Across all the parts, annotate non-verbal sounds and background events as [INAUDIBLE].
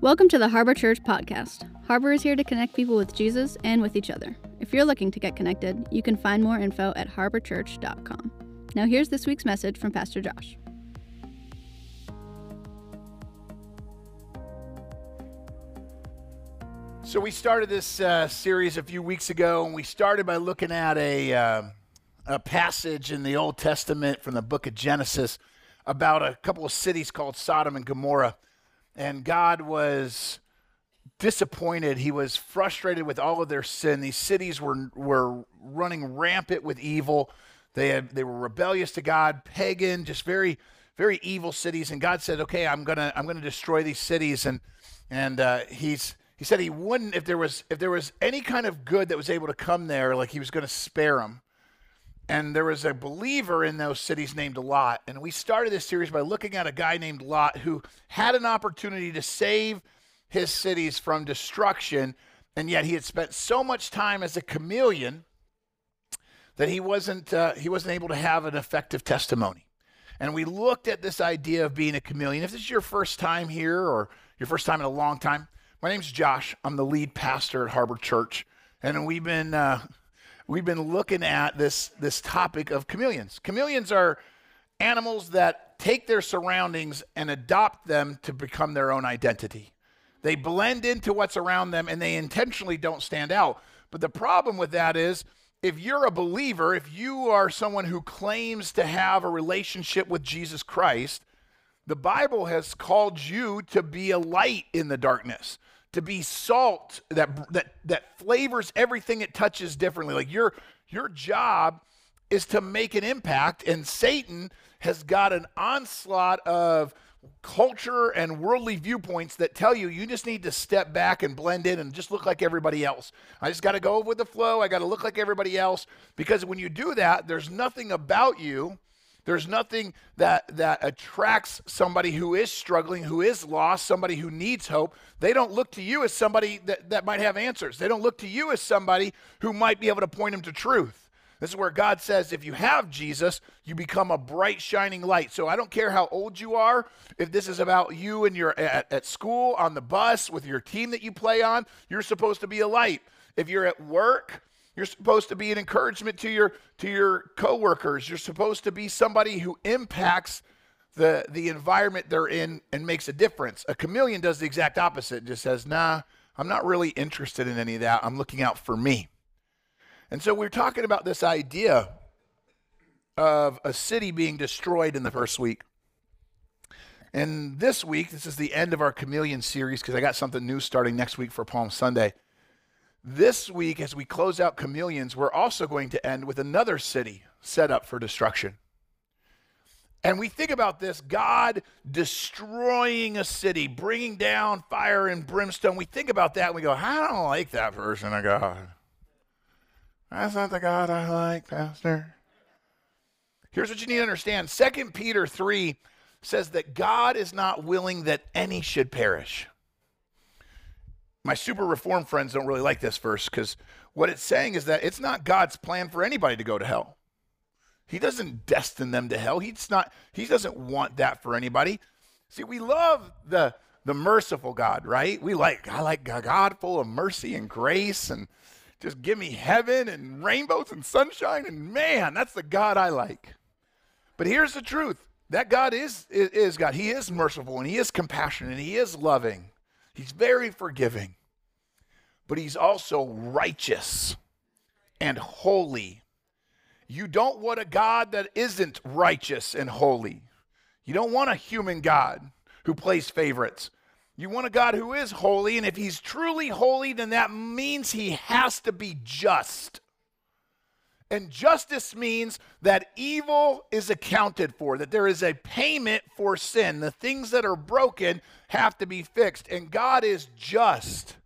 Welcome to the Harbor Church podcast. Harbor is here to connect people with Jesus and with each other. If you're looking to get connected, you can find more info at harborchurch.com. Now, here's this week's message from Pastor Josh. So, we started this uh, series a few weeks ago, and we started by looking at a, uh, a passage in the Old Testament from the book of Genesis about a couple of cities called Sodom and Gomorrah. And God was disappointed. He was frustrated with all of their sin. These cities were, were running rampant with evil. They, had, they were rebellious to God, pagan, just very, very evil cities. And God said, okay, I'm going to I'm gonna destroy these cities. And, and uh, he's, he said he wouldn't, if there, was, if there was any kind of good that was able to come there, like he was going to spare them and there was a believer in those cities named Lot. And we started this series by looking at a guy named Lot who had an opportunity to save his cities from destruction, and yet he had spent so much time as a chameleon that he wasn't uh, he wasn't able to have an effective testimony. And we looked at this idea of being a chameleon. If this is your first time here or your first time in a long time, my name's Josh. I'm the lead pastor at Harbor Church, and we've been uh, we've been looking at this, this topic of chameleons. Chameleons are animals that take their surroundings and adopt them to become their own identity. They blend into what's around them and they intentionally don't stand out. But the problem with that is if you're a believer, if you are someone who claims to have a relationship with Jesus Christ, the Bible has called you to be a light in the darkness to be salt that that that flavors everything it touches differently. Like your your job is to make an impact and Satan has got an onslaught of culture and worldly viewpoints that tell you you just need to step back and blend in and just look like everybody else. I just got to go with the flow. I got to look like everybody else because when you do that, there's nothing about you there's nothing that, that attracts somebody who is struggling, who is lost, somebody who needs hope. They don't look to you as somebody that, that might have answers. They don't look to you as somebody who might be able to point them to truth. This is where God says if you have Jesus, you become a bright, shining light. So I don't care how old you are, if this is about you and you're at, at school, on the bus, with your team that you play on, you're supposed to be a light. If you're at work, you're supposed to be an encouragement to your to your coworkers. You're supposed to be somebody who impacts the the environment they're in and makes a difference. A chameleon does the exact opposite. It just says, "Nah, I'm not really interested in any of that. I'm looking out for me." And so we're talking about this idea of a city being destroyed in the first week. And this week, this is the end of our chameleon series because I got something new starting next week for Palm Sunday. This week, as we close out Chameleons, we're also going to end with another city set up for destruction. And we think about this God destroying a city, bringing down fire and brimstone. We think about that and we go, I don't like that version of God. That's not the God I like, Pastor. Here's what you need to understand 2 Peter 3 says that God is not willing that any should perish. My super reform friends don't really like this verse because what it's saying is that it's not God's plan for anybody to go to hell. He doesn't destine them to hell. He's not, he doesn't want that for anybody. See, we love the the merciful God, right? We like, I like God full of mercy and grace and just give me heaven and rainbows and sunshine. And man, that's the God I like. But here's the truth that God is, is God. He is merciful and He is compassionate and He is loving. He's very forgiving but he's also righteous and holy. You don't want a God that isn't righteous and holy. You don't want a human God who plays favorites. You want a God who is holy, and if he's truly holy, then that means he has to be just. And justice means that evil is accounted for, that there is a payment for sin. The things that are broken have to be fixed, and God is just.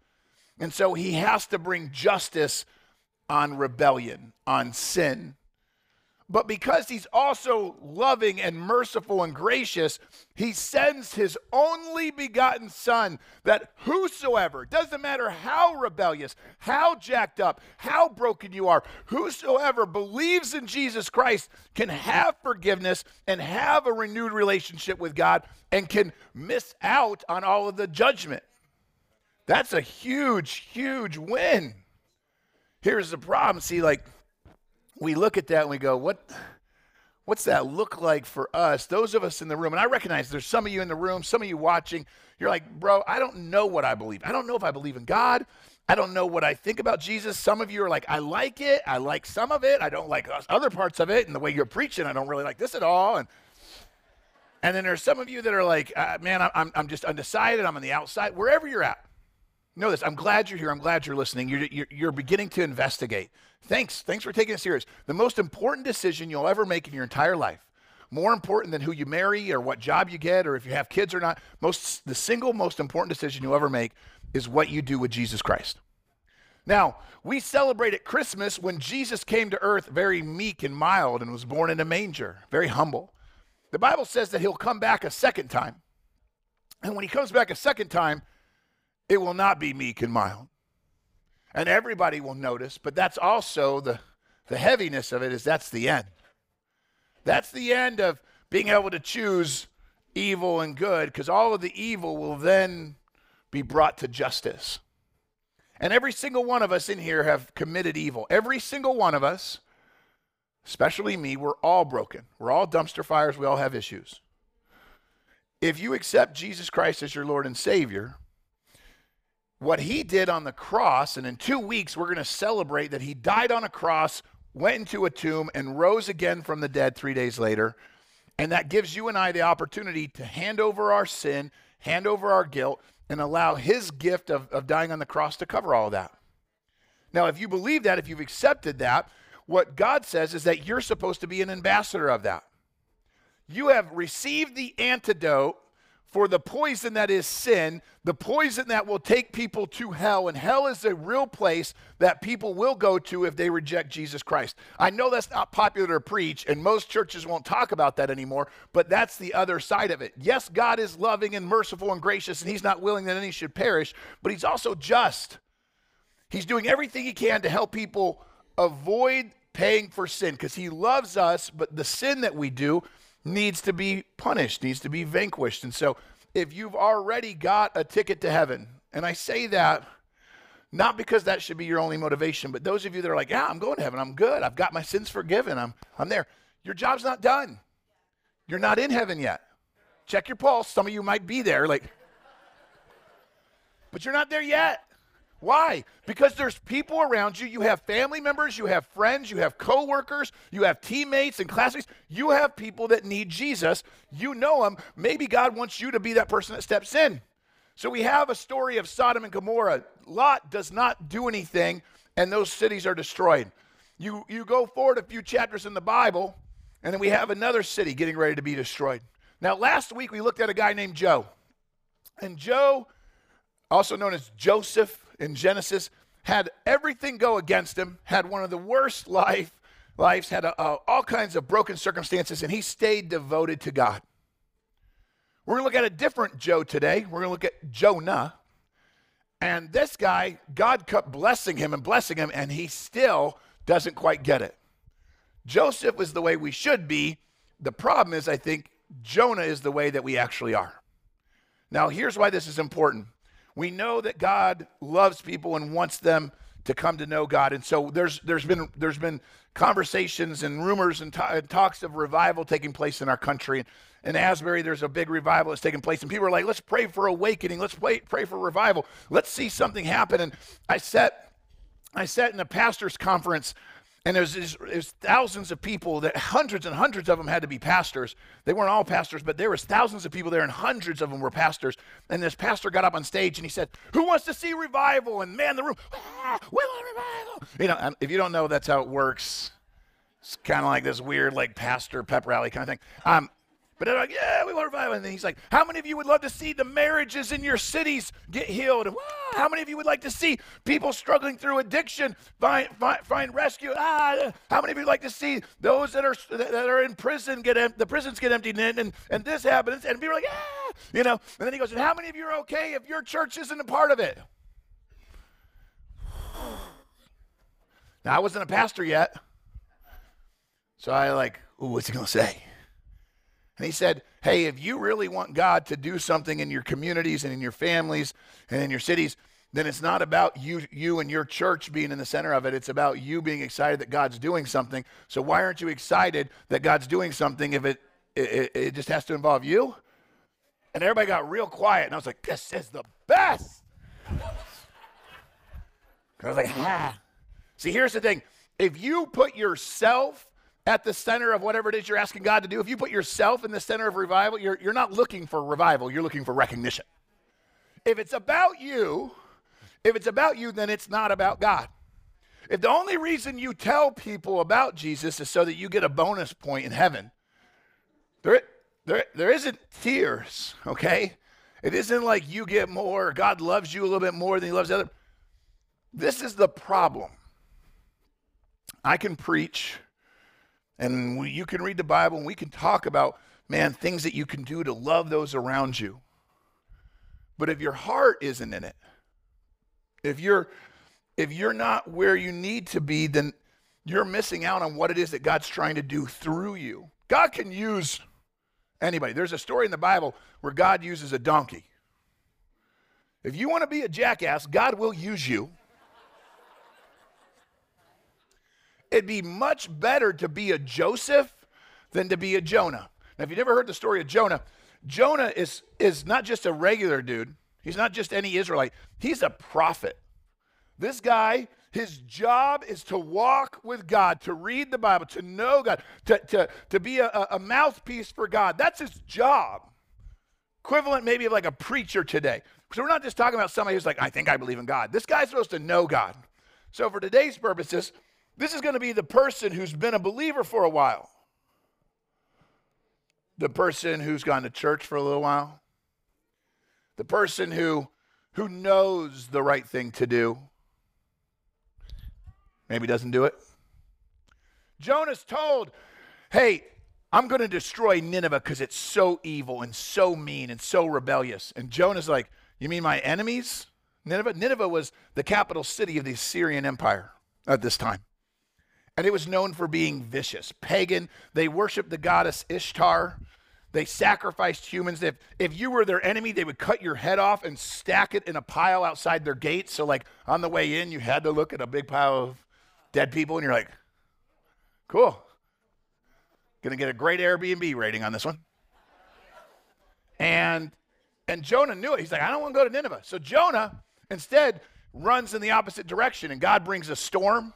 And so he has to bring justice on rebellion, on sin. But because he's also loving and merciful and gracious, he sends his only begotten Son that whosoever, doesn't matter how rebellious, how jacked up, how broken you are, whosoever believes in Jesus Christ can have forgiveness and have a renewed relationship with God and can miss out on all of the judgment That's a huge, huge win. Here's the problem. See, like, we look at that and we go, what? What's that look like for us? Those of us in the room, and I recognize there's some of you in the room, some of you watching, you're like, bro, I don't know what I believe. I don't know if I believe in God. I don't know what I think about Jesus. Some of you are like, I like it. I like some of it. I don't like other parts of it. And the way you're preaching, I don't really like this at all. And and then there's some of you that are like, uh, man, I'm, I'm just undecided. I'm on the outside. Wherever you're at, know this. I'm glad you're here. I'm glad you're listening. You're, you're, you're beginning to investigate. Thanks. Thanks for taking it serious. The most important decision you'll ever make in your entire life, more important than who you marry or what job you get or if you have kids or not, most, the single most important decision you'll ever make is what you do with Jesus Christ. Now, we celebrate at Christmas when Jesus came to earth very meek and mild and was born in a manger, very humble. The Bible says that he'll come back a second time. And when he comes back a second time, it will not be meek and mild. And everybody will notice, but that's also the, the heaviness of it is that's the end. That's the end of being able to choose evil and good because all of the evil will then be brought to justice. And every single one of us in here have committed evil. Every single one of us especially me, we're all broken. We're all dumpster fires. We all have issues. If you accept Jesus Christ as your Lord and Savior, what he did on the cross, and in two weeks, we're going to celebrate that he died on a cross, went into a tomb, and rose again from the dead three days later. And that gives you and I the opportunity to hand over our sin, hand over our guilt, and allow his gift of, of dying on the cross to cover all that. Now, if you believe that, if you've accepted that, what God says is that you're supposed to be an ambassador of that. You have received the antidote for the poison that is sin, the poison that will take people to hell. And hell is a real place that people will go to if they reject Jesus Christ. I know that's not popular to preach, and most churches won't talk about that anymore, but that's the other side of it. Yes, God is loving and merciful and gracious, and He's not willing that any should perish, but He's also just. He's doing everything He can to help people avoid paying for sin because he loves us, but the sin that we do needs to be punished, needs to be vanquished. And so if you've already got a ticket to heaven, and I say that not because that should be your only motivation, but those of you that are like, yeah, I'm going to heaven, I'm good, I've got my sins forgiven, I'm, I'm there. Your job's not done. You're not in heaven yet. Check your pulse. Some of you might be there, like, but you're not there yet. Why? Because there's people around you. You have family members, you have friends, you have coworkers, you have teammates and classmates. You have people that need Jesus. You know them. Maybe God wants you to be that person that steps in. So we have a story of Sodom and Gomorrah. Lot does not do anything, and those cities are destroyed. You, you go forward a few chapters in the Bible, and then we have another city getting ready to be destroyed. Now, last week we looked at a guy named Joe. And Joe, also known as Joseph, in Genesis had everything go against him, had one of the worst life lives, had a, a, all kinds of broken circumstances, and he stayed devoted to God. We're going to look at a different Joe today. We're going to look at Jonah. And this guy, God kept blessing him and blessing him, and he still doesn't quite get it. Joseph is the way we should be. The problem is, I think Jonah is the way that we actually are. Now, here's why this is important we know that God loves people and wants them to come to know God. And so there's there's been there's been conversations and rumors and, and talks of revival taking place in our country. In Asbury, there's a big revival that's taking place, and people are like, "Let's pray for awakening. Let's pray, pray for revival. Let's see something happen." And I sat I sat in a pastors' conference and there's, there's, thousands of people that hundreds and hundreds of them had to be pastors. They weren't all pastors, but there was thousands of people there, and hundreds of them were pastors. And this pastor got up on stage and he said, "Who wants to see revival?" And man, the room, ah, we want revival. You know, if you don't know, that's how it works. It's kind of like this weird, like pastor pep rally kind of thing. Um, but they're like, yeah, we want revival. And then he's like, how many of you would love to see the marriages in your cities get healed? How many of you would like to see people struggling through addiction find, find, find rescue? Ah, how many of you would like to see those that are that are in prison get em- the prisons get emptied and, and, and this happens? And people are like, ah, you know. And then he goes, and how many of you are okay if your church isn't a part of it? Now I wasn't a pastor yet, so I like, ooh, what's he gonna say? And he said, Hey, if you really want God to do something in your communities and in your families and in your cities, then it's not about you you and your church being in the center of it. It's about you being excited that God's doing something. So why aren't you excited that God's doing something if it it, it just has to involve you? And everybody got real quiet, and I was like, "This is the best." I was like, "Ah." See, here's the thing: if you put yourself at the center of whatever it is you're asking God to do, if you put yourself in the center of revival, you're, you're not looking for revival, you're looking for recognition. If it's about you, if it's about you, then it's not about God. If the only reason you tell people about Jesus is so that you get a bonus point in heaven, there, there, there isn't tiers, okay? It isn't like you get more, God loves you a little bit more than he loves the other. This is the problem. I can preach and we, you can read the Bible and we can talk about, man, things that you can do to love those around you. But if your heart isn't in it, if you're if you're not where you need to be, then you're missing out on what it is that God's trying to do through you. God can use anybody. There's a story in the Bible where God uses a donkey. If you want to be a jackass, God will use you. It'd be much better to be a Joseph than to be a Jonah. Now, if you've never heard the story of Jonah, Jonah is, is not just a regular dude. He's not just any Israelite. He's a prophet. This guy, his job is to walk with God, to read the Bible, to know God, to, to, to be a, a mouthpiece for God. That's his job. Equivalent maybe of like a preacher today. So we're not just talking about somebody who's like, I think I believe in God. This guy's supposed to know God. So for today's purposes, this is going to be the person who's been a believer for a while, the person who's gone to church for a little while, the person who, who knows the right thing to do, maybe doesn't do it. Jonah's told, hey, I'm going to destroy Nineveh because it's so evil and so mean and so rebellious. And Jonah's like, You mean my enemies? Nineveh? Nineveh was the capital city of the Assyrian Empire at this time. And it was known for being vicious, pagan. They worshiped the goddess Ishtar. They sacrificed humans. If, if you were their enemy, they would cut your head off and stack it in a pile outside their gate. So, like on the way in, you had to look at a big pile of dead people, and you're like, cool. Gonna get a great Airbnb rating on this one. And and Jonah knew it. He's like, I don't want to go to Nineveh. So Jonah instead runs in the opposite direction, and God brings a storm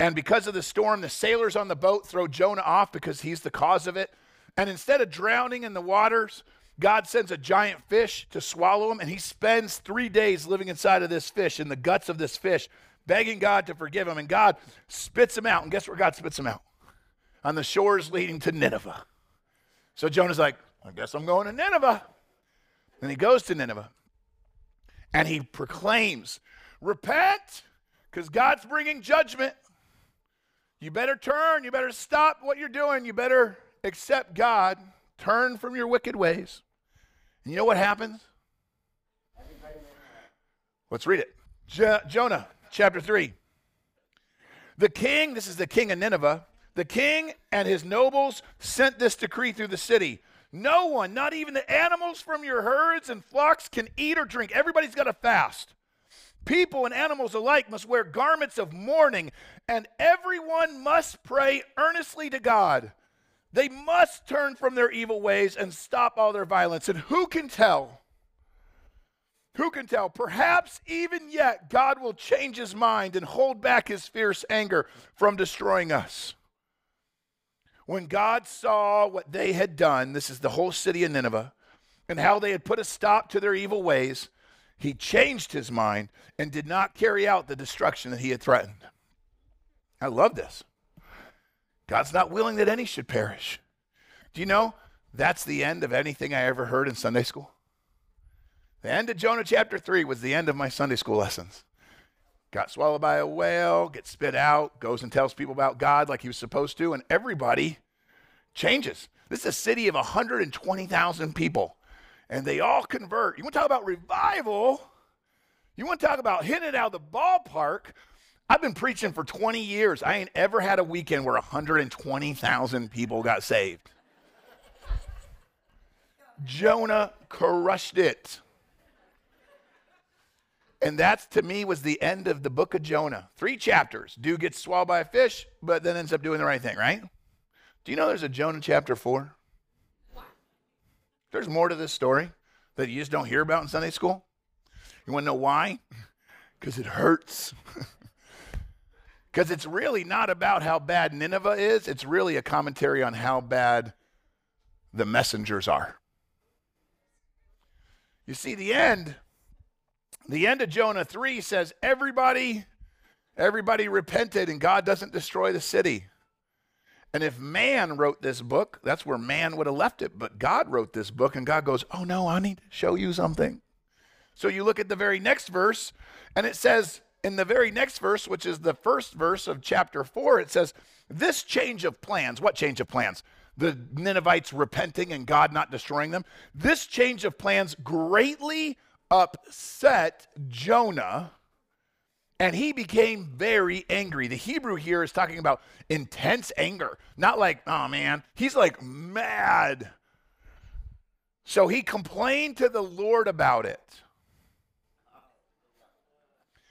and because of the storm, the sailors on the boat throw Jonah off because he's the cause of it. And instead of drowning in the waters, God sends a giant fish to swallow him. And he spends three days living inside of this fish, in the guts of this fish, begging God to forgive him. And God spits him out. And guess where God spits him out? On the shores leading to Nineveh. So Jonah's like, I guess I'm going to Nineveh. And he goes to Nineveh. And he proclaims, Repent, because God's bringing judgment. You better turn. You better stop what you're doing. You better accept God. Turn from your wicked ways. And you know what happens? Let's read it. Jo- Jonah chapter 3. The king, this is the king of Nineveh, the king and his nobles sent this decree through the city. No one, not even the animals from your herds and flocks, can eat or drink. Everybody's got to fast. People and animals alike must wear garments of mourning, and everyone must pray earnestly to God. They must turn from their evil ways and stop all their violence. And who can tell? Who can tell? Perhaps even yet God will change his mind and hold back his fierce anger from destroying us. When God saw what they had done, this is the whole city of Nineveh, and how they had put a stop to their evil ways, he changed his mind and did not carry out the destruction that he had threatened. I love this. God's not willing that any should perish. Do you know that's the end of anything I ever heard in Sunday school? The end of Jonah chapter 3 was the end of my Sunday school lessons. Got swallowed by a whale, gets spit out, goes and tells people about God like he was supposed to, and everybody changes. This is a city of 120,000 people and they all convert. You want to talk about revival? You want to talk about hitting it out of the ballpark? I've been preaching for 20 years. I ain't ever had a weekend where 120,000 people got saved. Jonah crushed it. And that's to me was the end of the book of Jonah. Three chapters. Dude gets swallowed by a fish, but then ends up doing the right thing, right? Do you know there's a Jonah chapter four? There's more to this story that you just don't hear about in Sunday school. You want to know why? [LAUGHS] Because it hurts. [LAUGHS] Because it's really not about how bad Nineveh is, it's really a commentary on how bad the messengers are. You see, the end, the end of Jonah 3 says everybody, everybody repented and God doesn't destroy the city. And if man wrote this book, that's where man would have left it. But God wrote this book, and God goes, Oh no, I need to show you something. So you look at the very next verse, and it says, in the very next verse, which is the first verse of chapter 4, it says, This change of plans, what change of plans? The Ninevites repenting and God not destroying them. This change of plans greatly upset Jonah, and he became very angry. The Hebrew here is talking about intense anger, not like, oh man, he's like mad. So he complained to the Lord about it.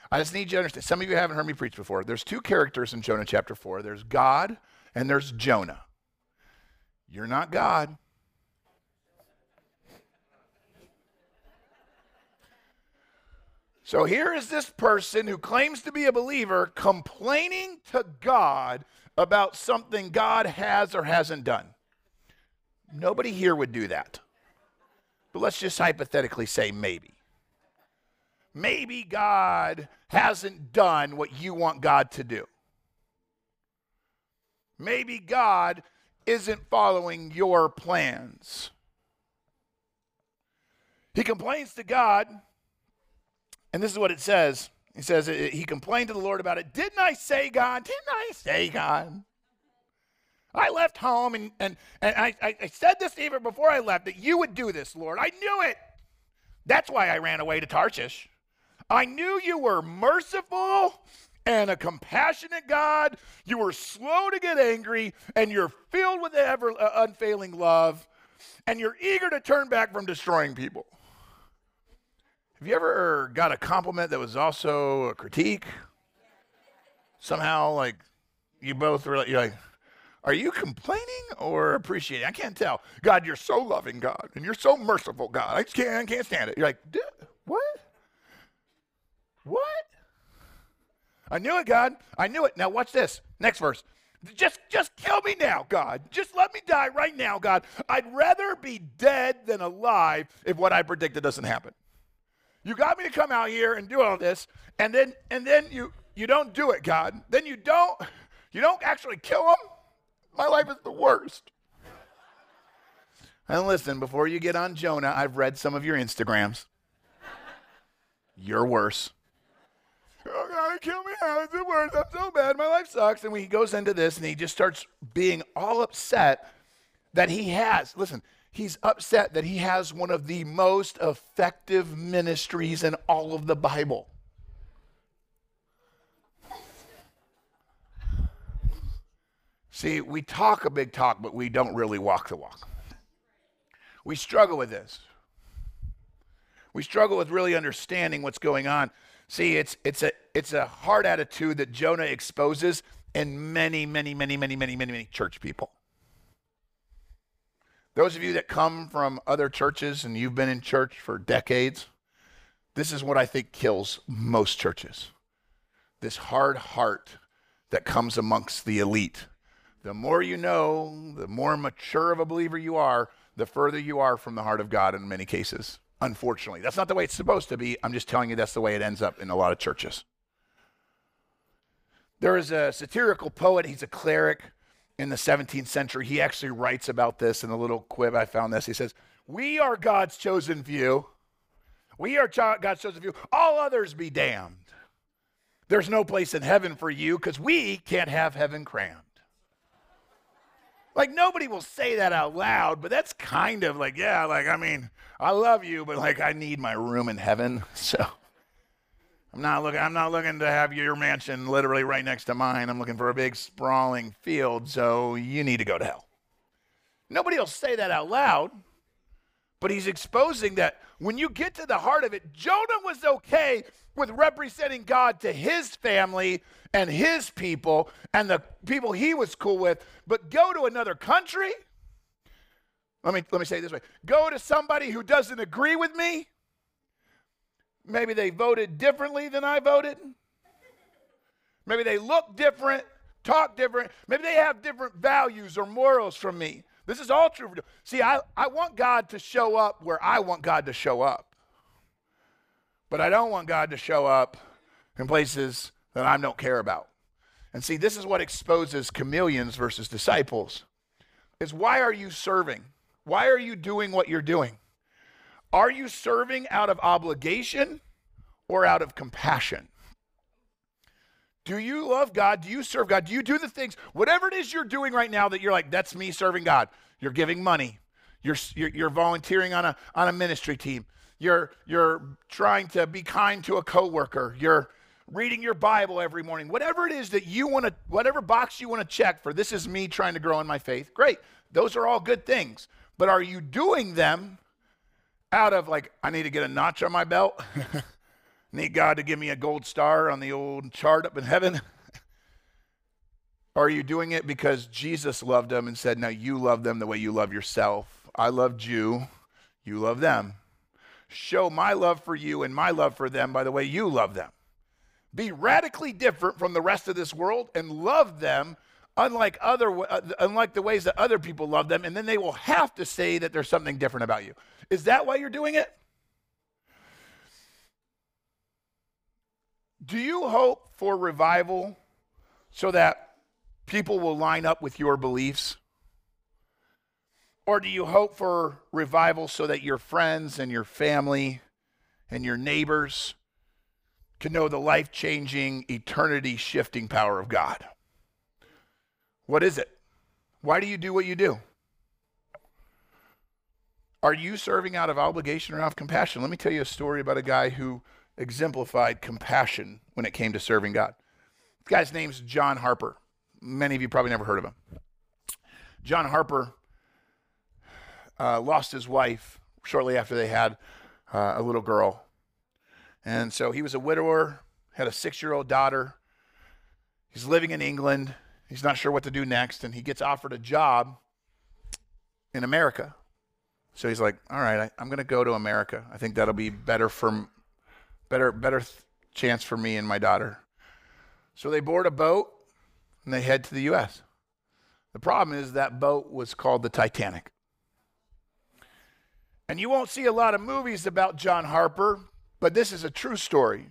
I just need you to understand. Some of you haven't heard me preach before. There's two characters in Jonah chapter 4 there's God and there's Jonah. You're not God. So here is this person who claims to be a believer complaining to God about something God has or hasn't done. Nobody here would do that. But let's just hypothetically say maybe maybe God hasn't done what you want God to do. Maybe God isn't following your plans. He complains to God, and this is what it says. He says, He complained to the Lord about it. Didn't I say, God? Didn't I say, God? I left home and, and, and I, I said this even before I left that you would do this, Lord. I knew it. That's why I ran away to Tarshish. I knew you were merciful and a compassionate God. You were slow to get angry, and you're filled with ever uh, unfailing love, and you're eager to turn back from destroying people. Have you ever got a compliment that was also a critique? Somehow, like you both were like, you're like, are you complaining or appreciating? I can't tell. God, you're so loving, God, and you're so merciful, God. I just can't, I can't stand it. You're like, what? What? I knew it, God. I knew it. Now watch this. Next verse. Just just kill me now, God. Just let me die right now, God. I'd rather be dead than alive if what I predicted doesn't happen. You got me to come out here and do all this, and then and then you you don't do it, God. Then you don't you don't actually kill him. My life is the worst. And listen, before you get on Jonah, I've read some of your Instagrams. You're worse oh God, kill me How is it worse. I'm so bad. My life sucks. And when he goes into this and he just starts being all upset that he has, listen, he's upset that he has one of the most effective ministries in all of the Bible. See, we talk a big talk, but we don't really walk the walk. We struggle with this. We struggle with really understanding what's going on. See, it's it's a it's a hard attitude that Jonah exposes in many, many, many, many, many, many, many church people. Those of you that come from other churches and you've been in church for decades, this is what I think kills most churches. This hard heart that comes amongst the elite. The more you know, the more mature of a believer you are, the further you are from the heart of God in many cases unfortunately. That's not the way it's supposed to be. I'm just telling you that's the way it ends up in a lot of churches. There is a satirical poet, he's a cleric in the 17th century. He actually writes about this in a little quib. I found this. He says, We are God's chosen few. We are God's chosen few. All others be damned. There's no place in heaven for you because we can't have heaven crammed. Like nobody will say that out loud, but that's kind of like, yeah, like, I mean, I love you, but like I need my room in heaven. [LAUGHS] So I'm not looking I'm not looking to have your mansion literally right next to mine. I'm looking for a big sprawling field, so you need to go to hell. Nobody will say that out loud, But he's exposing that when you get to the heart of it, Jonah was okay with representing God to his family and his people and the people he was cool with, but go to another country? Let me, let me say it this way go to somebody who doesn't agree with me. Maybe they voted differently than I voted. Maybe they look different, talk different. Maybe they have different values or morals from me. This is all true. See, I, I want God to show up where I want God to show up. But I don't want God to show up in places that I don't care about. And see, this is what exposes chameleons versus disciples. Is why are you serving? Why are you doing what you're doing? Are you serving out of obligation or out of compassion? Do you love God? Do you serve God? Do you do the things, whatever it is you're doing right now that you're like, that's me serving God? You're giving money. You're, you're, you're volunteering on a, on a ministry team. You're, you're trying to be kind to a coworker. You're reading your Bible every morning. Whatever it is that you want to, whatever box you want to check for, this is me trying to grow in my faith. Great. Those are all good things. But are you doing them out of like, I need to get a notch on my belt? [LAUGHS] Need God to give me a gold star on the old chart up in heaven? [LAUGHS] are you doing it because Jesus loved them and said, Now you love them the way you love yourself? I loved you, you love them. Show my love for you and my love for them by the way you love them. Be radically different from the rest of this world and love them unlike other uh, unlike the ways that other people love them and then they will have to say that there's something different about you. Is that why you're doing it? Do you hope for revival so that people will line up with your beliefs? Or do you hope for revival so that your friends and your family and your neighbors can know the life changing, eternity shifting power of God? What is it? Why do you do what you do? Are you serving out of obligation or out of compassion? Let me tell you a story about a guy who exemplified compassion when it came to serving God. This guy's name's John Harper. Many of you probably never heard of him. John Harper uh, lost his wife shortly after they had uh, a little girl. And so he was a widower, had a six year old daughter. He's living in England. He's not sure what to do next. And he gets offered a job in America. So he's like, all right, I, am going to go to America. I think that'll be better for better better th- chance for me and my daughter. So they board a boat and they head to the U.S. The problem is that boat was called the Titanic. And you won't see a lot of movies about John Harper, but this is a true story.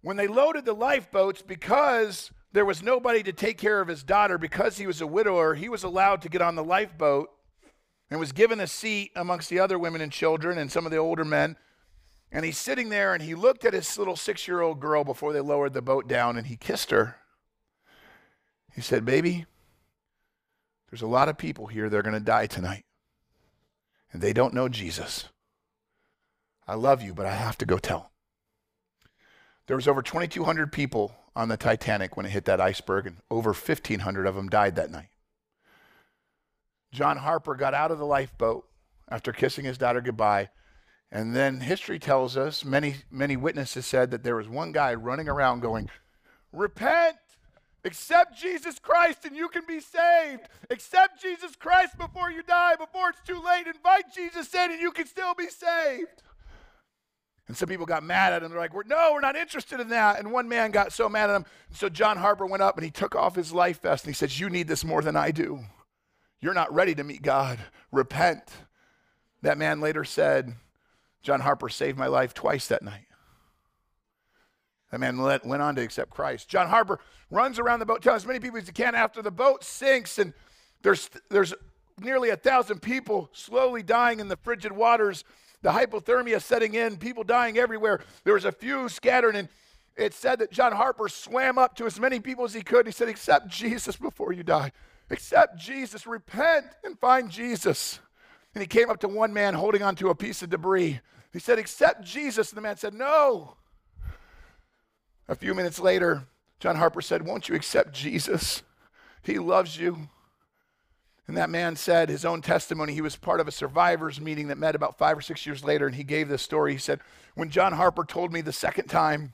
When they loaded the lifeboats, because there was nobody to take care of his daughter, because he was a widower, he was allowed to get on the lifeboat and was given a seat amongst the other women and children and some of the older men. And he's sitting there and he looked at his little six year old girl before they lowered the boat down and he kissed her. He said, Baby, there's a lot of people here that are going to die tonight and they don't know Jesus. I love you, but I have to go tell. There was over 2,200 people on the Titanic when it hit that iceberg, and over 1,500 of them died that night. John Harper got out of the lifeboat after kissing his daughter goodbye and then history tells us, many, many witnesses said that there was one guy running around going, Repent, accept Jesus Christ, and you can be saved. Accept Jesus Christ before you die, before it's too late. Invite Jesus in, and you can still be saved. And some people got mad at him. They're like, we're, No, we're not interested in that. And one man got so mad at him. So John Harper went up and he took off his life vest and he says, You need this more than I do. You're not ready to meet God. Repent. That man later said, John Harper saved my life twice that night. That man let, went on to accept Christ. John Harper runs around the boat, telling as many people as he can after the boat sinks, and there's, there's nearly a thousand people slowly dying in the frigid waters, the hypothermia setting in, people dying everywhere. There was a few scattered, and it said that John Harper swam up to as many people as he could. He said, Accept Jesus before you die. Accept Jesus. Repent and find Jesus. And he came up to one man holding onto a piece of debris. He said, Accept Jesus. And the man said, No. A few minutes later, John Harper said, Won't you accept Jesus? He loves you. And that man said his own testimony. He was part of a survivors meeting that met about five or six years later, and he gave this story. He said, When John Harper told me the second time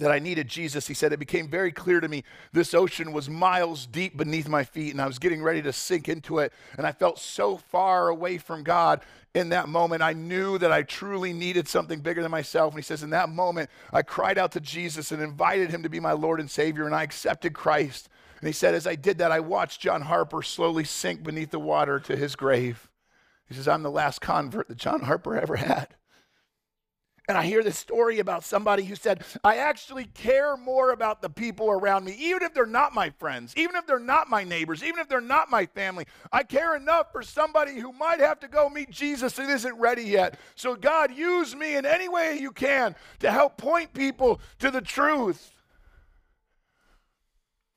that I needed Jesus, he said, it became very clear to me this ocean was miles deep beneath my feet, and I was getting ready to sink into it. And I felt so far away from God in that moment. I knew that I truly needed something bigger than myself. And he says, In that moment, I cried out to Jesus and invited him to be my Lord and Savior, and I accepted Christ. And he said, as I did that, I watched John Harper slowly sink beneath the water to his grave. He says, I'm the last convert that John Harper ever had. And I hear this story about somebody who said, I actually care more about the people around me, even if they're not my friends, even if they're not my neighbors, even if they're not my family. I care enough for somebody who might have to go meet Jesus and isn't ready yet. So, God, use me in any way you can to help point people to the truth.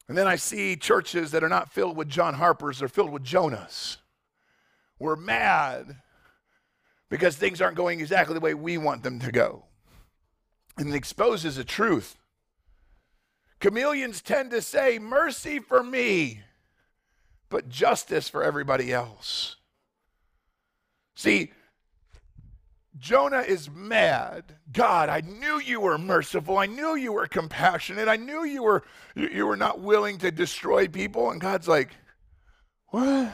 And then I see churches that are not filled with John Harpers, they're filled with Jonahs. We're mad because things aren't going exactly the way we want them to go. And it exposes the truth. Chameleons tend to say, mercy for me, but justice for everybody else. See, Jonah is mad. God, I knew you were merciful. I knew you were compassionate. I knew you were you were not willing to destroy people. And God's like, "What?"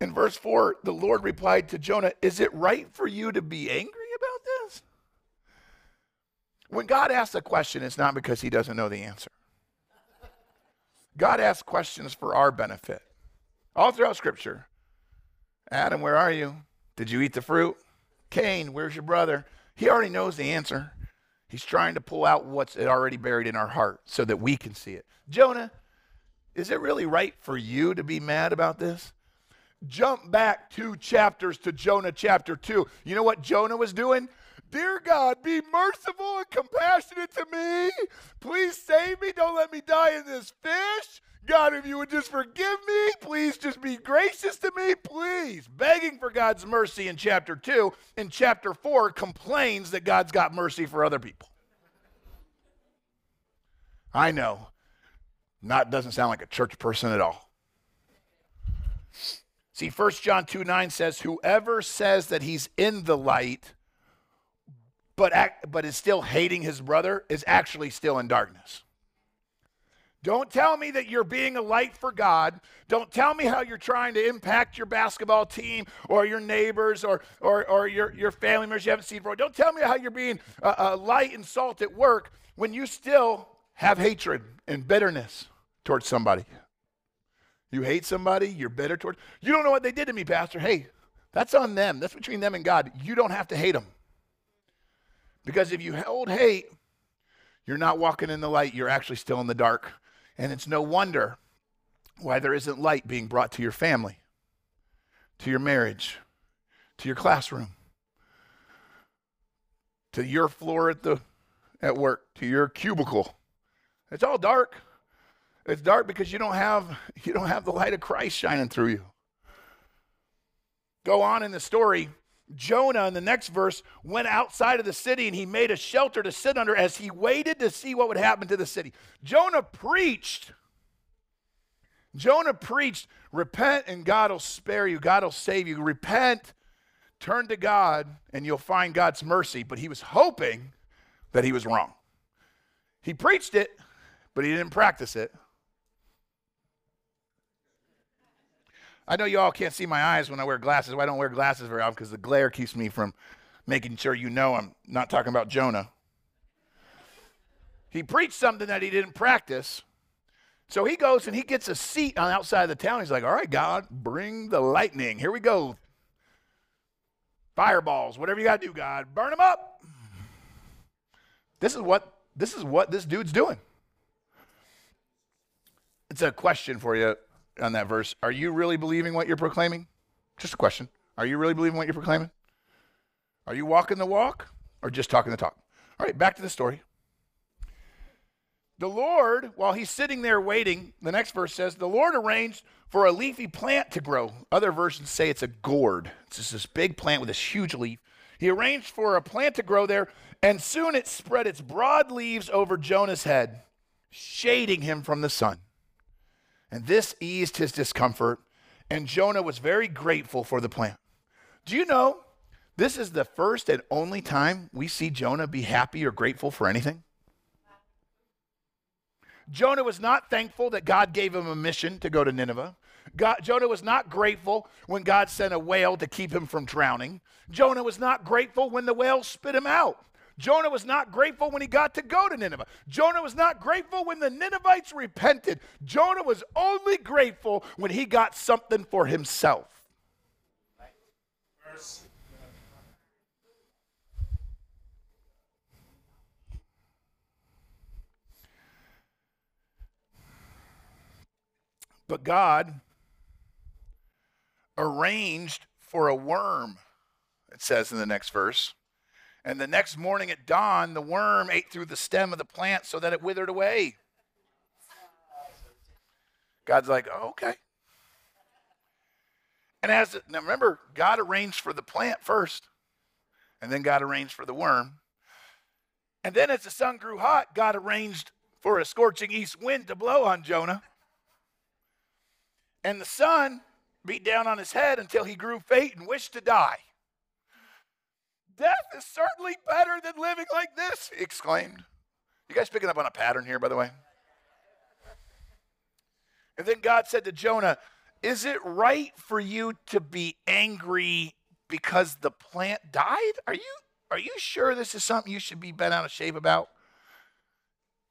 In verse 4, the Lord replied to Jonah, "Is it right for you to be angry about this?" When God asks a question, it's not because he doesn't know the answer. God asks questions for our benefit. All throughout scripture. Adam, where are you? Did you eat the fruit? Cain, where's your brother? He already knows the answer. He's trying to pull out what's already buried in our heart so that we can see it. Jonah, is it really right for you to be mad about this? Jump back two chapters to Jonah chapter 2. You know what Jonah was doing? Dear God, be merciful and compassionate to me. Please save me. Don't let me die in this fish. God, if you would just forgive me, please just be gracious to me, please. Begging for God's mercy in chapter 2. In chapter 4, complains that God's got mercy for other people. I know. Not doesn't sound like a church person at all. See, 1 John 2 9 says, Whoever says that he's in the light, but, act, but is still hating his brother, is actually still in darkness. Don't tell me that you're being a light for God. Don't tell me how you're trying to impact your basketball team or your neighbors or, or, or your, your family members you haven't seen before. Don't tell me how you're being a, a light and salt at work when you still have hatred and bitterness towards somebody. You hate somebody, you're bitter towards. You don't know what they did to me, Pastor. Hey, that's on them. That's between them and God. You don't have to hate them. Because if you hold hate, you're not walking in the light, you're actually still in the dark. And it's no wonder why there isn't light being brought to your family, to your marriage, to your classroom, to your floor at the at work, to your cubicle. It's all dark. It's dark because you don't have you don't have the light of Christ shining through you. Go on in the story. Jonah in the next verse went outside of the city and he made a shelter to sit under as he waited to see what would happen to the city. Jonah preached. Jonah preached, repent and God will spare you, God will save you. Repent, turn to God, and you'll find God's mercy. But he was hoping that he was wrong. He preached it, but he didn't practice it. I know you all can't see my eyes when I wear glasses. Well, I don't wear glasses very often because the glare keeps me from making sure you know I'm not talking about Jonah. He preached something that he didn't practice. So he goes and he gets a seat on outside of the town. He's like, All right, God, bring the lightning. Here we go. Fireballs, whatever you got to do, God, burn them up. This is what this is what this dude's doing. It's a question for you on that verse. Are you really believing what you're proclaiming? Just a question. Are you really believing what you're proclaiming? Are you walking the walk or just talking the talk? All right, back to the story. The Lord, while he's sitting there waiting, the next verse says, the Lord arranged for a leafy plant to grow. Other versions say it's a gourd. It's just this big plant with this huge leaf. He arranged for a plant to grow there, and soon it spread its broad leaves over Jonah's head, shading him from the sun. And this eased his discomfort And Jonah was very grateful for the plant. Do you know this is the first and only time we see Jonah be happy or grateful for anything? Jonah was not thankful that God gave him a mission to go to Nineveh. God, Jonah was not grateful when God sent a whale to keep him from drowning. Jonah was not grateful when the whale spit him out. Jonah was not grateful when he got to go to Nineveh. Jonah was not grateful when the Ninevites repented. Jonah was only grateful when he got something for himself. But God arranged for a worm, it says in the next verse. And the next morning at dawn, the worm ate through the stem of the plant so that it withered away. God's like, oh, okay. And as now remember, God arranged for the plant first, and then God arranged for the worm. And then as the sun grew hot, God arranged for a scorching east wind to blow on Jonah. And the sun beat down on his head until he grew faint and wished to die. Death is certainly better than living like this, he exclaimed. You guys picking up on a pattern here, by the way? And then God said to Jonah, Is it right for you to be angry because the plant died? Are you, are you sure this is something you should be bent out of shape about?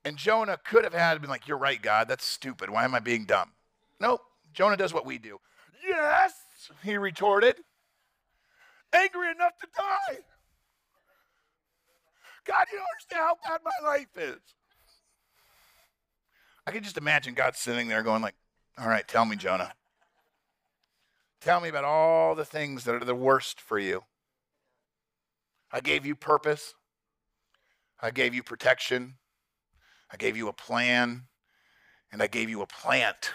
And Jonah could have had been like, You're right, God, that's stupid. Why am I being dumb? Nope. Jonah does what we do. Yes, he retorted. Angry enough to die. God, you don't understand how bad my life is. I can just imagine God sitting there going like, all right, tell me, Jonah. Tell me about all the things that are the worst for you. I gave you purpose. I gave you protection. I gave you a plan. And I gave you a plant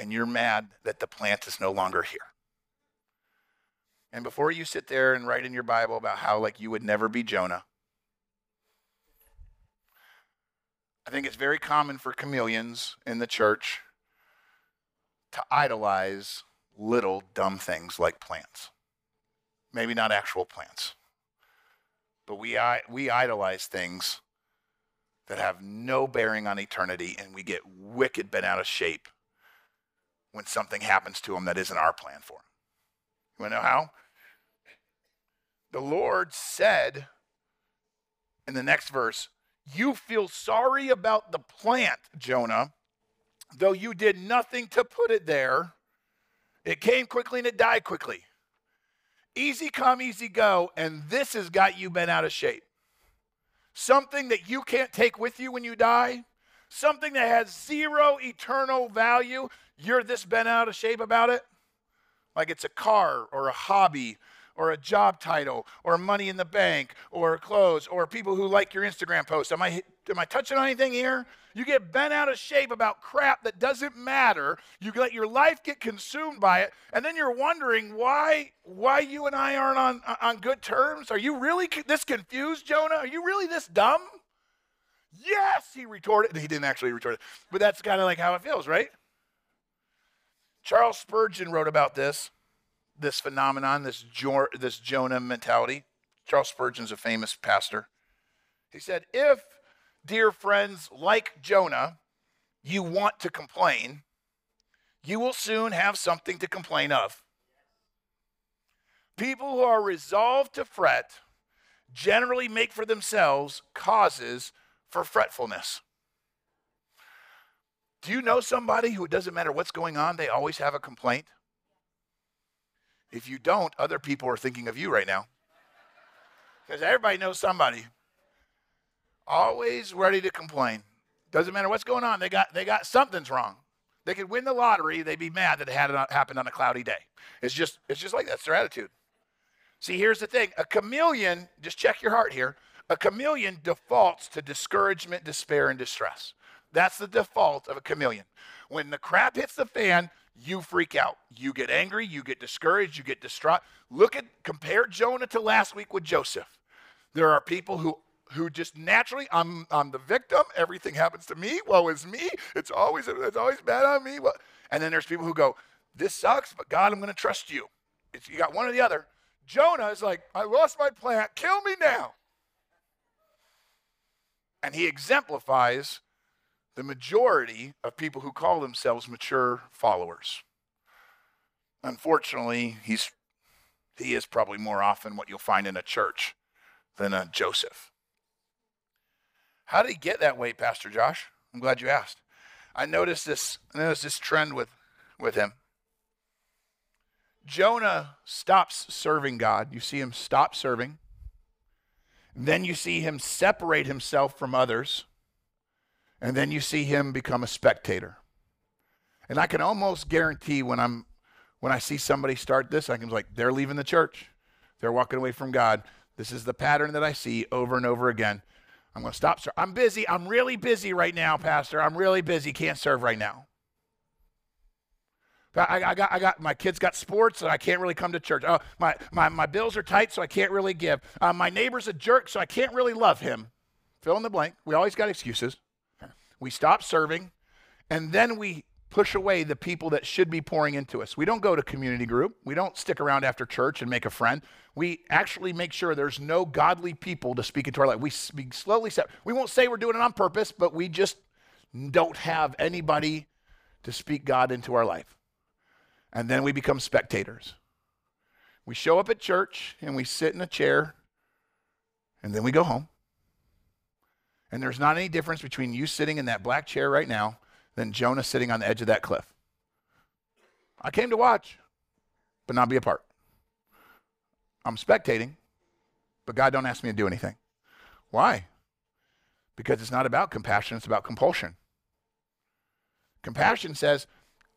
and you're mad that the plant is no longer here. And before you sit there and write in your Bible about how like you would never be Jonah, I think it's very common for chameleons in the church to idolize little dumb things like plants. Maybe not actual plants, but we, we idolize things that have no bearing on eternity and we get wicked bent out of shape when something happens to them that isn't our plan for them. You want to know how? The Lord said in the next verse, You feel sorry about the plant, Jonah, though you did nothing to put it there. It came quickly and it died quickly. Easy come, easy go, and this has got you bent out of shape. Something that you can't take with you when you die, something that has zero eternal value, you're this bent out of shape about it? Like it's a car or a hobby or a job title or money in the bank or clothes or people who like your Instagram post. Am I, am I touching on anything here? You get bent out of shape about crap that doesn't matter. You let your life get consumed by it, and then you're wondering why why you and I aren't on on good terms. Are you really this confused, Jonah? Are you really this dumb? Yes, he retorted. He didn't actually retort it, but that's kind of like how it feels, right? Charles Spurgeon wrote about this, this phenomenon, this, jo- this Jonah mentality. Charles Spurgeon's a famous pastor. He said, If, dear friends, like Jonah, you want to complain, you will soon have something to complain of. People who are resolved to fret generally make for themselves causes for fretfulness. Do you know somebody who it doesn't matter what's going on, they always have a complaint? If you don't, other people are thinking of you right now. Because everybody knows somebody. Always ready to complain. Doesn't matter what's going on, they got, they got something's wrong. They could win the lottery, they'd be mad that it had happened on a cloudy day. It's just, it's just like that's their attitude. See, here's the thing a chameleon, just check your heart here, a chameleon defaults to discouragement, despair, and distress. That's the default of a chameleon. When the crap hits the fan, you freak out. You get angry, you get discouraged, you get distraught. Look at compare Jonah to last week with Joseph. There are people who who just naturally I'm I'm the victim, everything happens to me, woe is me. It's always it's always bad on me. And then there's people who go, this sucks, but God, I'm going to trust you. It's, you got one or the other. Jonah is like, I lost my plant, kill me now. And he exemplifies the majority of people who call themselves mature followers. Unfortunately, he's he is probably more often what you'll find in a church than a Joseph. How did he get that way, Pastor Josh? I'm glad you asked. I noticed this, I noticed this trend with, with him. Jonah stops serving God. You see him stop serving. Then you see him separate himself from others. And then you see him become a spectator. And I can almost guarantee when I'm when I see somebody start this, I can be like, they're leaving the church. They're walking away from God. This is the pattern that I see over and over again. I'm going to stop. Sir. I'm busy. I'm really busy right now, Pastor. I'm really busy. Can't serve right now. I, I, got, I got, my kids got sports, and I can't really come to church. Oh, my, my, my bills are tight, so I can't really give. Uh, my neighbor's a jerk, so I can't really love him. Fill in the blank. We always got excuses. We stop serving, and then we push away the people that should be pouring into us. We don't go to community group. We don't stick around after church and make a friend. We actually make sure there's no godly people to speak into our life. We, we slowly step. We won't say we're doing it on purpose, but we just don't have anybody to speak God into our life and then we become spectators. We show up at church and we sit in a chair and then we go home. And there's not any difference between you sitting in that black chair right now than Jonah sitting on the edge of that cliff. I came to watch, but not be a part. I'm spectating, but God don't ask me to do anything. Why? Because it's not about compassion, it's about compulsion. Compassion says,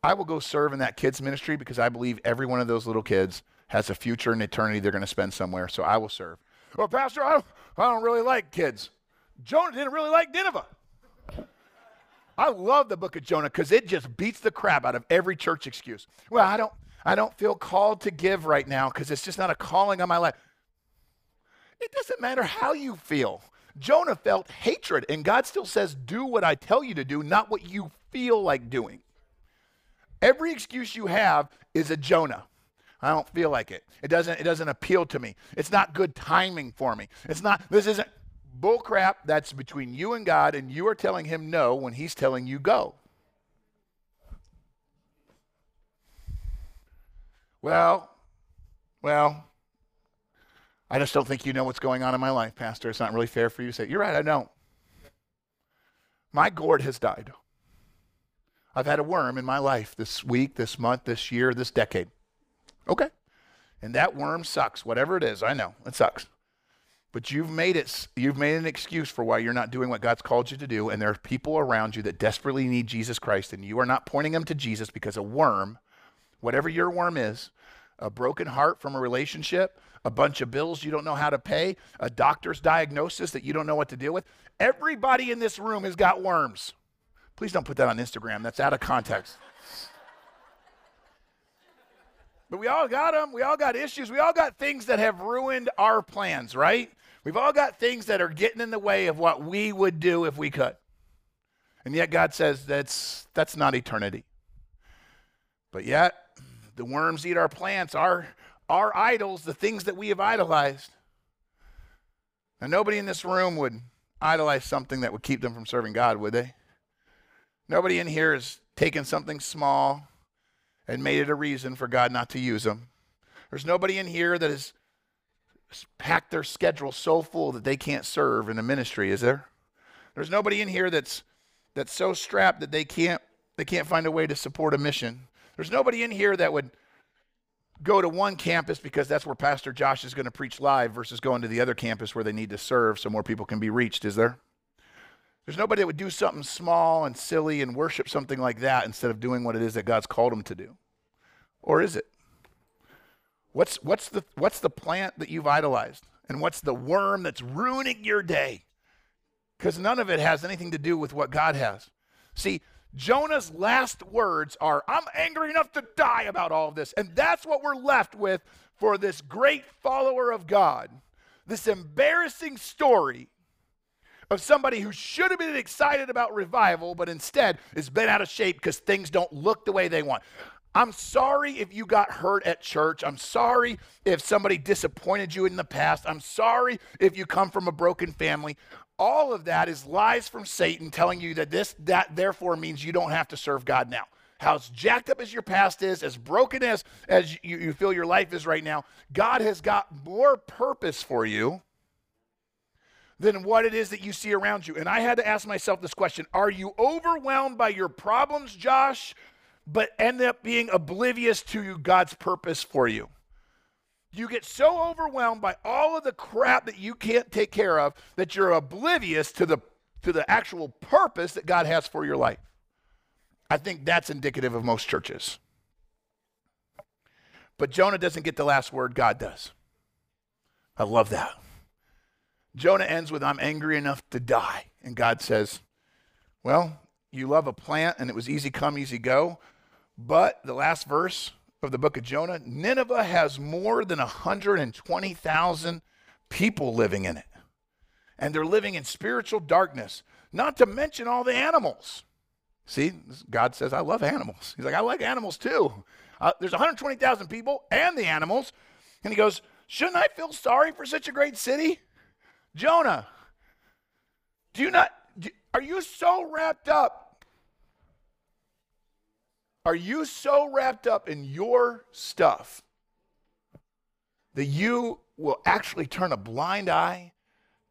I will go serve in that kids' ministry because I believe every one of those little kids has a future and eternity they're going to spend somewhere. So I will serve. Well, Pastor, I don't, I don't really like kids. Jonah didn't really like Nineveh. I love the book of Jonah because it just beats the crap out of every church excuse. Well, I don't, I don't feel called to give right now because it's just not a calling on my life. It doesn't matter how you feel. Jonah felt hatred, and God still says, Do what I tell you to do, not what you feel like doing. Every excuse you have is a Jonah. I don't feel like it. It doesn't, it doesn't appeal to me. It's not good timing for me. It's not, this isn't bull crap that's between you and God, and you are telling him no when he's telling you go. Well, well, I just don't think you know what's going on in my life, Pastor. It's not really fair for you to say, You're right, I don't. My gourd has died. I've had a worm in my life this week, this month, this year, this decade. Okay. And that worm sucks, whatever it is. I know it sucks. But you've made it, you've made an excuse for why you're not doing what God's called you to do. And there are people around you that desperately need Jesus Christ, and you are not pointing them to Jesus because a worm, whatever your worm is, a broken heart from a relationship, a bunch of bills you don't know how to pay, a doctor's diagnosis that you don't know what to deal with. Everybody in this room has got worms. Please don't put that on Instagram. That's out of context. But we all got them. We all got issues. We all got things that have ruined our plans, right? We've all got things that are getting in the way of what we would do if we could. And yet God says that's that's not eternity. But yet the worms eat our plants, our our idols, the things that we have idolized. Now nobody in this room would idolize something that would keep them from serving God, would they? Nobody in here has taken something small and made it a reason for God not to use them. There's nobody in here that has packed their schedule so full that they can't serve in the ministry, is there? There's nobody in here that's that's so strapped that they can't they can't find a way to support a mission. There's nobody in here that would go to one campus because that's where Pastor Josh is going to preach live versus going to the other campus where they need to serve so more people can be reached, is there? There's nobody that would do something small and silly and worship something like that instead of doing what it is that God's called them to do. Or is it? What's, what's, the, what's the plant that you've idolized? And what's the worm that's ruining your day? Because none of it has anything to do with what God has. See, Jonah's last words are, I'm angry enough to die about all of this. And that's what we're left with for this great follower of God. This embarrassing story of somebody who should have been excited about revival, but instead is bent out of shape because things don't look the way they want. I'm sorry if you got hurt at church. I'm sorry if somebody disappointed you in the past. I'm sorry if you come from a broken family. All of that is lies from Satan telling you that this, that therefore means you don't have to serve God now. How jacked up as your past is, as broken as, as you, you feel your life is right now, God has got more purpose for you than what it is that you see around you. And I had to ask myself this question Are you overwhelmed by your problems, Josh? But end up being oblivious to God's purpose for you. You get so overwhelmed by all of the crap that you can't take care of that you're oblivious to the to the actual purpose that God has for your life. I think that's indicative of most churches. But Jonah doesn't get the last word, God does. I love that. Jonah ends with, I'm angry enough to die. And God says, Well, you love a plant and it was easy come, easy go. But the last verse of the book of Jonah Nineveh has more than 120,000 people living in it. And they're living in spiritual darkness, not to mention all the animals. See, God says, I love animals. He's like, I like animals too. Uh, there's 120,000 people and the animals. And he goes, Shouldn't I feel sorry for such a great city? Jonah, do you not, do, are you so wrapped up are you so wrapped up in your stuff that you will actually turn a blind eye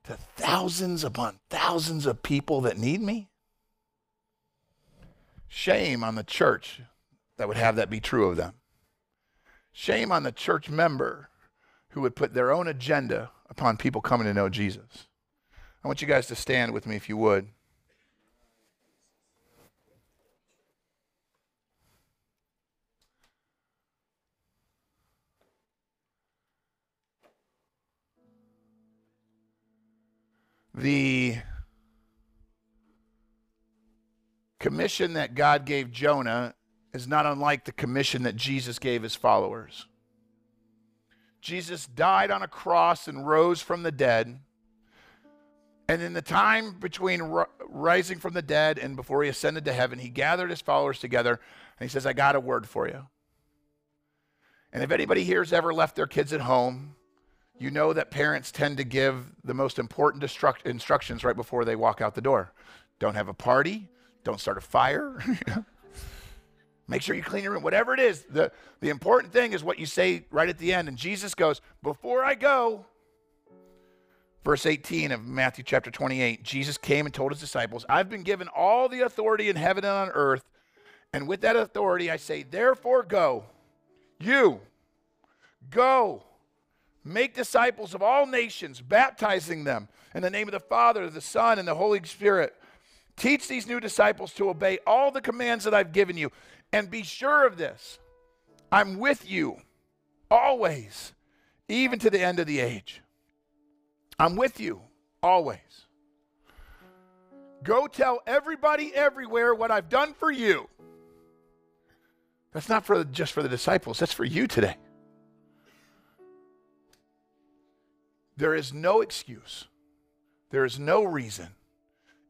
to thousands upon thousands of people that need me? Shame on the church that would have that be true of them. Shame on the church member who would put their own agenda upon people coming to know Jesus. I want you guys to stand with me if you would. The commission that God gave Jonah is not unlike the commission that Jesus gave his followers. Jesus died on a cross and rose from the dead. And in the time between rising from the dead and before he ascended to heaven, he gathered his followers together and he says, I got a word for you. And if anybody here has ever left their kids at home, you know that parents tend to give the most important instruct- instructions right before they walk out the door. Don't have a party, don't start a fire. [LAUGHS] Make sure you clean your room, whatever it is. The, the important thing is what you say right at the end. And Jesus goes, Before I go, verse 18 of Matthew chapter 28, Jesus came and told his disciples, I've been given all the authority in heaven and on earth. And with that authority, I say, Therefore, go. You, go Make disciples of all nations, baptizing them in the name of the Father, the Son, and the Holy Spirit. Teach these new disciples to obey all the commands that I've given you. And be sure of this I'm with you always, even to the end of the age. I'm with you always. Go tell everybody everywhere what I've done for you. That's not for just for the disciples, that's for you today. There is no excuse, there is no reason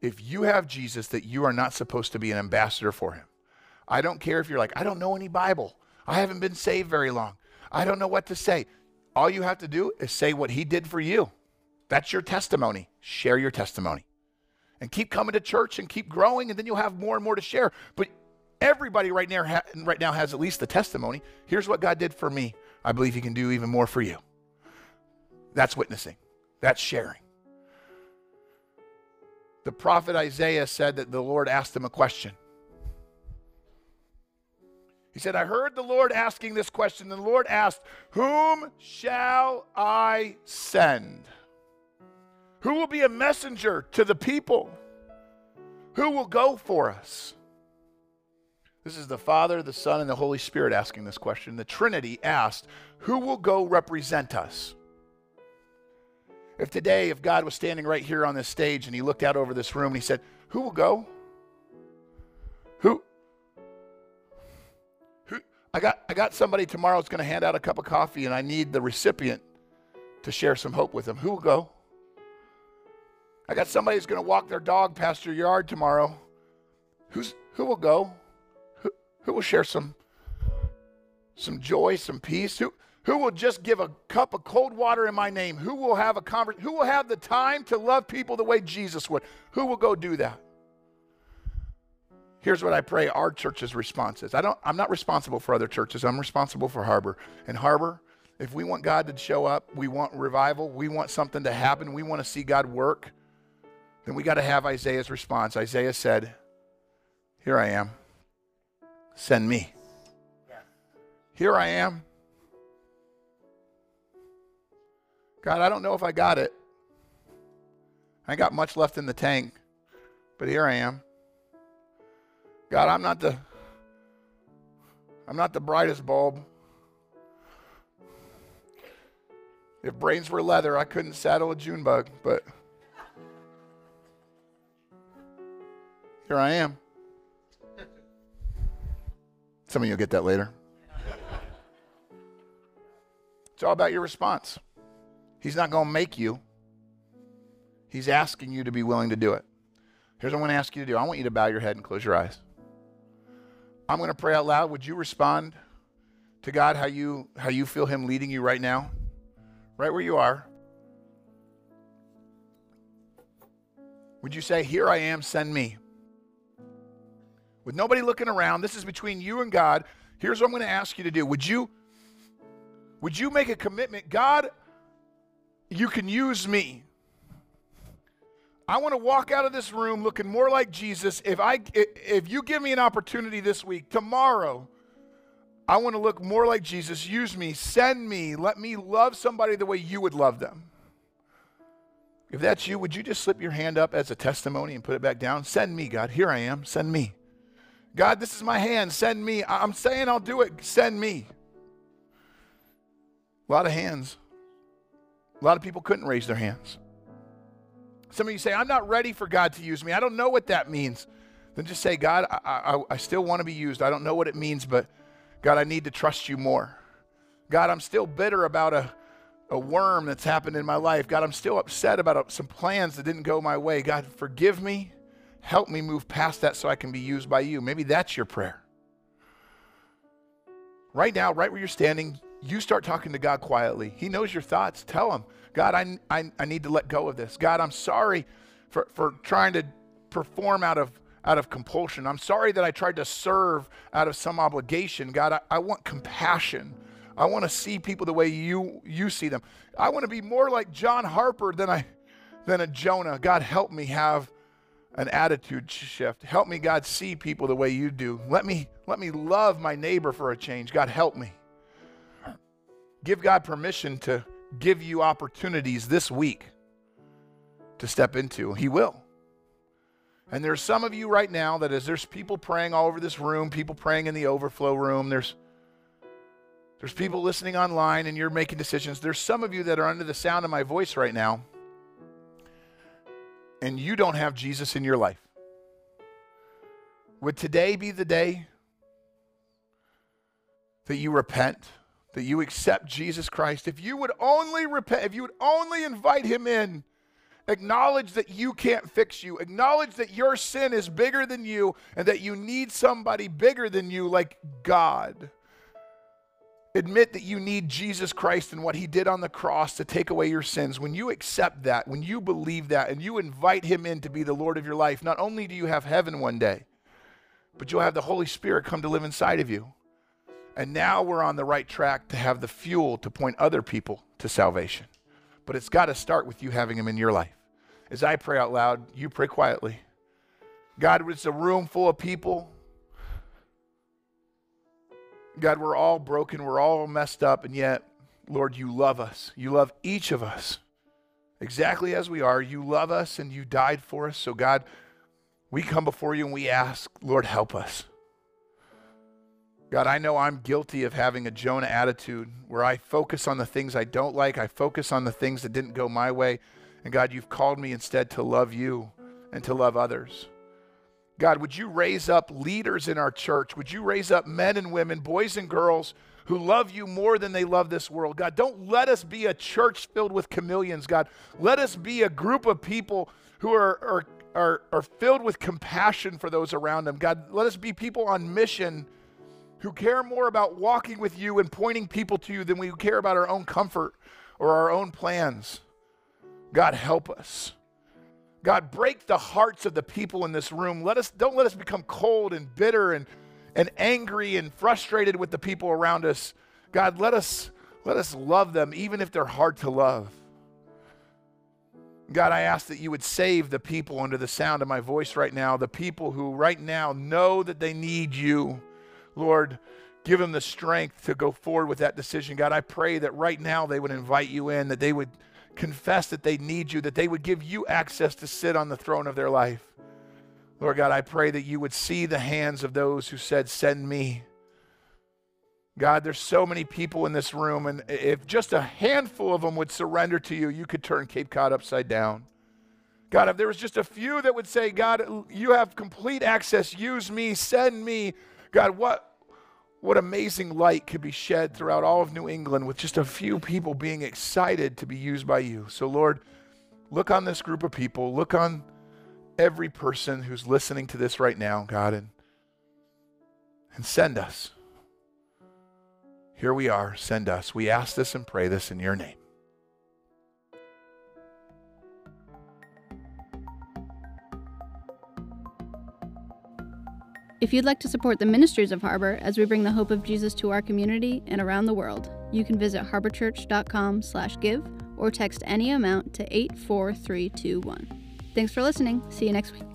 if you have Jesus that you are not supposed to be an ambassador for him. I don't care if you're like, I don't know any Bible. I haven't been saved very long. I don't know what to say. All you have to do is say what he did for you. That's your testimony. Share your testimony. And keep coming to church and keep growing, and then you'll have more and more to share. But everybody right now, right now has at least the testimony. Here's what God did for me. I believe he can do even more for you. That's witnessing, that's sharing. The prophet Isaiah said that the Lord asked him a question. He said, I heard the Lord asking this question. And the Lord asked, Whom shall I send? Who will be a messenger to the people? Who will go for us? This is the Father, the Son, and the Holy Spirit asking this question. The Trinity asked, Who will go represent us? If today, if God was standing right here on this stage and he looked out over this room and he said, Who will go? Who? Who? I got, I got somebody tomorrow who's going to hand out a cup of coffee and I need the recipient to share some hope with them. Who will go? I got somebody who's going to walk their dog past your yard tomorrow. Who's, who will go? Who, who will share some some joy, some peace? Who, who will just give a cup of cold water in my name? Who will have a convers- Who will have the time to love people the way Jesus would? Who will go do that? Here's what I pray our church's response is. I don't, I'm not responsible for other churches. I'm responsible for Harbor. And Harbor, if we want God to show up, we want revival, we want something to happen, we want to see God work, then we got to have Isaiah's response. Isaiah said, Here I am. Send me. Here I am. God, I don't know if I got it. I got much left in the tank, but here I am. God, I'm not the I'm not the brightest bulb. If brains were leather, I couldn't saddle a June bug, but here I am. Some of you will get that later. It's all about your response. He's not going to make you, He's asking you to be willing to do it. Here's what I'm going to ask you to do I want you to bow your head and close your eyes. I'm going to pray out loud. Would you respond to God how you, how you feel Him leading you right now? Right where you are. Would you say, Here I am, send me? With nobody looking around, this is between you and God. Here's what I'm going to ask you to do. Would you would you make a commitment? God, you can use me. I want to walk out of this room looking more like Jesus. If I if you give me an opportunity this week, tomorrow, I want to look more like Jesus. Use me, send me, let me love somebody the way you would love them. If that's you, would you just slip your hand up as a testimony and put it back down? Send me, God. Here I am. Send me. God, this is my hand. Send me. I'm saying I'll do it. Send me. A lot of hands. A lot of people couldn't raise their hands. Some of you say, I'm not ready for God to use me. I don't know what that means. Then just say, God, I, I, I still want to be used. I don't know what it means, but God, I need to trust you more. God, I'm still bitter about a, a worm that's happened in my life. God, I'm still upset about some plans that didn't go my way. God, forgive me. Help me move past that so I can be used by you. Maybe that's your prayer. Right now, right where you're standing, you start talking to God quietly. He knows your thoughts. Tell him, God, I, I, I need to let go of this. God, I'm sorry for, for trying to perform out of, out of compulsion. I'm sorry that I tried to serve out of some obligation. God, I, I want compassion. I want to see people the way you, you see them. I want to be more like John Harper than, I, than a Jonah. God, help me have an attitude shift. Help me, God, see people the way you do. Let me, let me love my neighbor for a change. God, help me. Give God permission to give you opportunities this week to step into. He will. And there's some of you right now that as there's people praying all over this room, people praying in the overflow room, there's there's people listening online and you're making decisions. There's some of you that are under the sound of my voice right now and you don't have Jesus in your life. Would today be the day that you repent? That you accept Jesus Christ, if you would only repent, if you would only invite him in, acknowledge that you can't fix you, acknowledge that your sin is bigger than you and that you need somebody bigger than you like God. Admit that you need Jesus Christ and what he did on the cross to take away your sins. When you accept that, when you believe that, and you invite him in to be the Lord of your life, not only do you have heaven one day, but you'll have the Holy Spirit come to live inside of you. And now we're on the right track to have the fuel to point other people to salvation. But it's got to start with you having Him in your life. As I pray out loud, you pray quietly. God, it's a room full of people. God, we're all broken, we're all messed up, and yet, Lord, you love us. You love each of us exactly as we are. You love us and you died for us. So, God, we come before you and we ask, Lord, help us. God, I know I'm guilty of having a Jonah attitude where I focus on the things I don't like, I focus on the things that didn't go my way. And God, you've called me instead to love you and to love others. God, would you raise up leaders in our church? Would you raise up men and women, boys and girls who love you more than they love this world? God, don't let us be a church filled with chameleons, God. Let us be a group of people who are, are, are, are filled with compassion for those around them. God, let us be people on mission who care more about walking with you and pointing people to you than we care about our own comfort or our own plans. God, help us. God, break the hearts of the people in this room. Let us don't let us become cold and bitter and, and angry and frustrated with the people around us. God, let us let us love them even if they're hard to love. God, I ask that you would save the people under the sound of my voice right now, the people who right now know that they need you. Lord, give them the strength to go forward with that decision. God, I pray that right now they would invite you in, that they would confess that they need you, that they would give you access to sit on the throne of their life. Lord God, I pray that you would see the hands of those who said, Send me. God, there's so many people in this room, and if just a handful of them would surrender to you, you could turn Cape Cod upside down. God, if there was just a few that would say, God, you have complete access, use me, send me. God, what what amazing light could be shed throughout all of New England with just a few people being excited to be used by you. So, Lord, look on this group of people, look on every person who's listening to this right now, God, and, and send us. Here we are, send us. We ask this and pray this in your name. If you'd like to support the ministries of Harbor as we bring the hope of Jesus to our community and around the world, you can visit harborchurch.com/give or text any amount to 84321. Thanks for listening. See you next week.